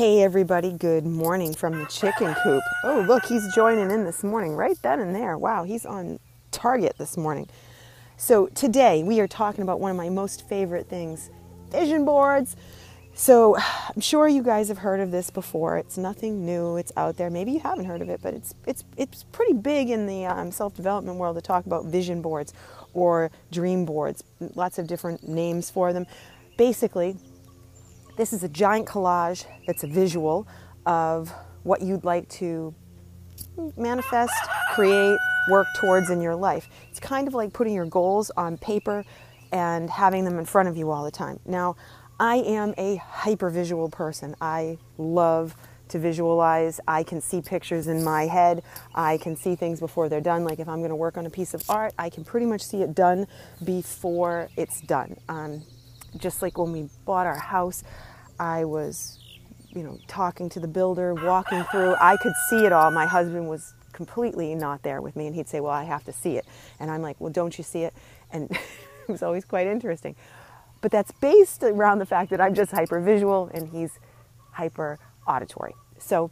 Hey everybody, good morning from the chicken coop. Oh, look, he's joining in this morning, right then and there. Wow, he's on target this morning. So, today we are talking about one of my most favorite things vision boards. So, I'm sure you guys have heard of this before. It's nothing new, it's out there. Maybe you haven't heard of it, but it's, it's, it's pretty big in the um, self development world to talk about vision boards or dream boards. Lots of different names for them. Basically, this is a giant collage that's a visual of what you'd like to manifest, create, work towards in your life. It's kind of like putting your goals on paper and having them in front of you all the time. Now, I am a hypervisual person. I love to visualize. I can see pictures in my head. I can see things before they're done. Like if I'm going to work on a piece of art, I can pretty much see it done before it's done. Um, just like when we bought our house, I was, you know, talking to the builder, walking through. I could see it all. My husband was completely not there with me, and he'd say, "Well, I have to see it," and I'm like, "Well, don't you see it?" And it was always quite interesting. But that's based around the fact that I'm just hyper visual and he's hyper auditory. So,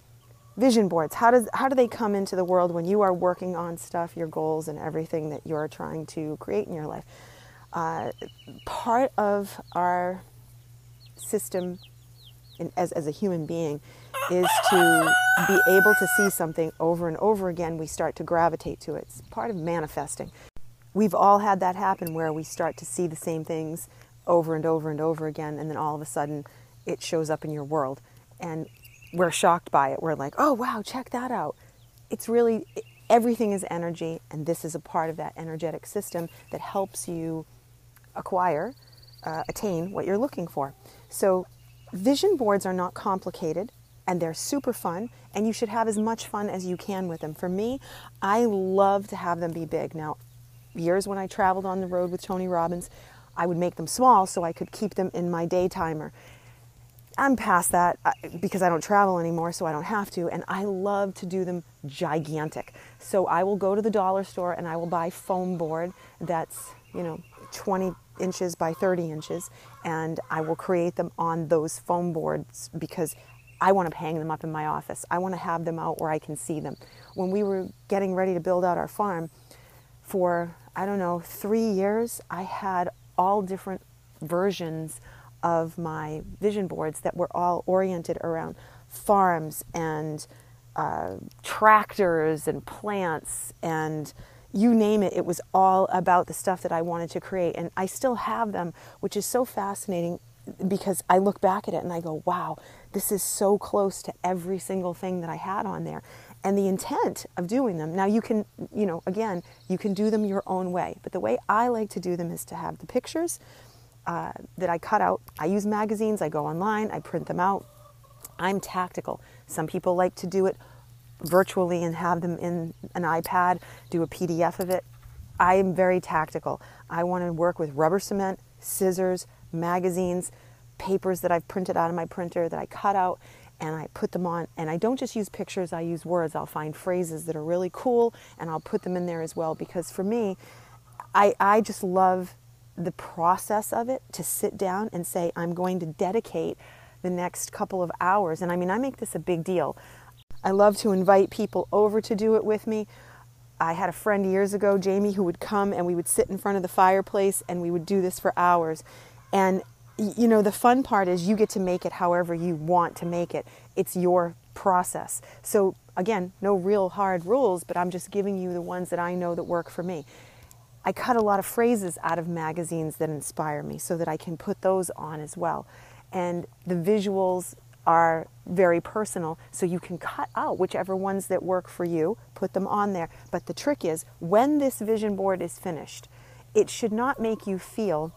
vision boards. How does how do they come into the world when you are working on stuff, your goals, and everything that you're trying to create in your life? Uh, part of our system as, as a human being is to be able to see something over and over again. We start to gravitate to it. It's part of manifesting. We've all had that happen where we start to see the same things over and over and over again, and then all of a sudden it shows up in your world. And we're shocked by it. We're like, oh, wow, check that out. It's really, everything is energy, and this is a part of that energetic system that helps you acquire, uh, attain what you're looking for. So Vision boards are not complicated and they're super fun, and you should have as much fun as you can with them. For me, I love to have them be big. Now, years when I traveled on the road with Tony Robbins, I would make them small so I could keep them in my day timer. I'm past that uh, because I don't travel anymore, so I don't have to, and I love to do them gigantic. So I will go to the dollar store and I will buy foam board that's, you know, 20 inches by 30 inches, and I will create them on those foam boards because I want to hang them up in my office. I want to have them out where I can see them. When we were getting ready to build out our farm, for I don't know, three years, I had all different versions of my vision boards that were all oriented around farms and uh, tractors and plants and you name it, it was all about the stuff that I wanted to create. And I still have them, which is so fascinating because I look back at it and I go, wow, this is so close to every single thing that I had on there. And the intent of doing them, now you can, you know, again, you can do them your own way. But the way I like to do them is to have the pictures uh, that I cut out. I use magazines, I go online, I print them out. I'm tactical. Some people like to do it virtually and have them in an iPad, do a PDF of it. I am very tactical. I want to work with rubber cement, scissors, magazines, papers that I've printed out of my printer that I cut out and I put them on. And I don't just use pictures, I use words. I'll find phrases that are really cool and I'll put them in there as well because for me, I, I just love the process of it to sit down and say, I'm going to dedicate the next couple of hours. And I mean, I make this a big deal. I love to invite people over to do it with me. I had a friend years ago, Jamie, who would come and we would sit in front of the fireplace and we would do this for hours. And you know, the fun part is you get to make it however you want to make it. It's your process. So again, no real hard rules, but I'm just giving you the ones that I know that work for me. I cut a lot of phrases out of magazines that inspire me so that I can put those on as well. And the visuals are very personal, so you can cut out whichever ones that work for you, put them on there. But the trick is, when this vision board is finished, it should not make you feel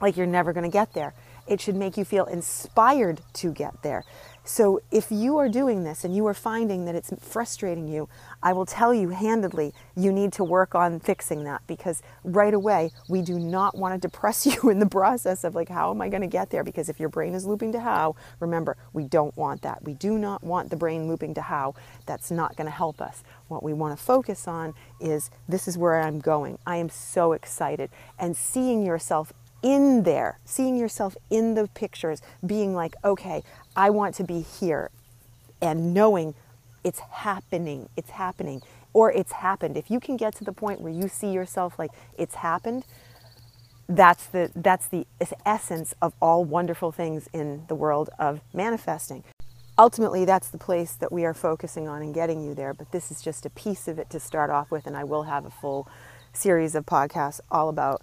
like you're never going to get there. It should make you feel inspired to get there. So if you are doing this and you are finding that it's frustrating you, I will tell you handedly, you need to work on fixing that because right away, we do not want to depress you in the process of like, how am I going to get there? Because if your brain is looping to how, remember, we don't want that. We do not want the brain looping to how. That's not going to help us. What we want to focus on is this is where I'm going. I am so excited. And seeing yourself in there, seeing yourself in the pictures, being like, okay, I want to be here, and knowing it's happening, it's happening, or it's happened. If you can get to the point where you see yourself like it's happened, that's the that's the essence of all wonderful things in the world of manifesting. Ultimately, that's the place that we are focusing on and getting you there, but this is just a piece of it to start off with and I will have a full series of podcasts all about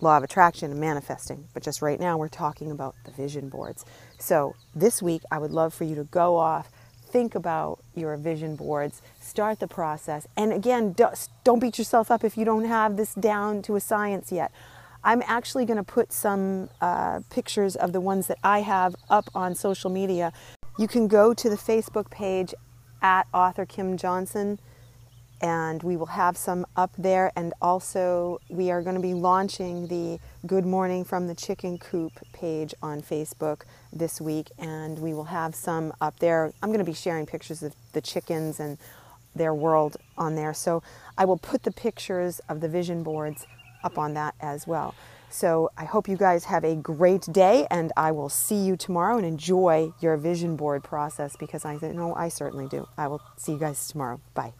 law of attraction and manifesting. But just right now, we're talking about the vision boards. So this week, I would love for you to go off, think about your vision boards, start the process. And again, don't beat yourself up if you don't have this down to a science yet. I'm actually going to put some uh, pictures of the ones that I have up on social media. You can go to the Facebook page at author Kim Johnson and we will have some up there. And also, we are going to be launching the Good Morning from the Chicken Coop page on Facebook this week, and we will have some up there. I'm going to be sharing pictures of the chickens and their world on there. So, I will put the pictures of the vision boards up on that as well. So, I hope you guys have a great day, and I will see you tomorrow and enjoy your vision board process because I know I certainly do. I will see you guys tomorrow. Bye.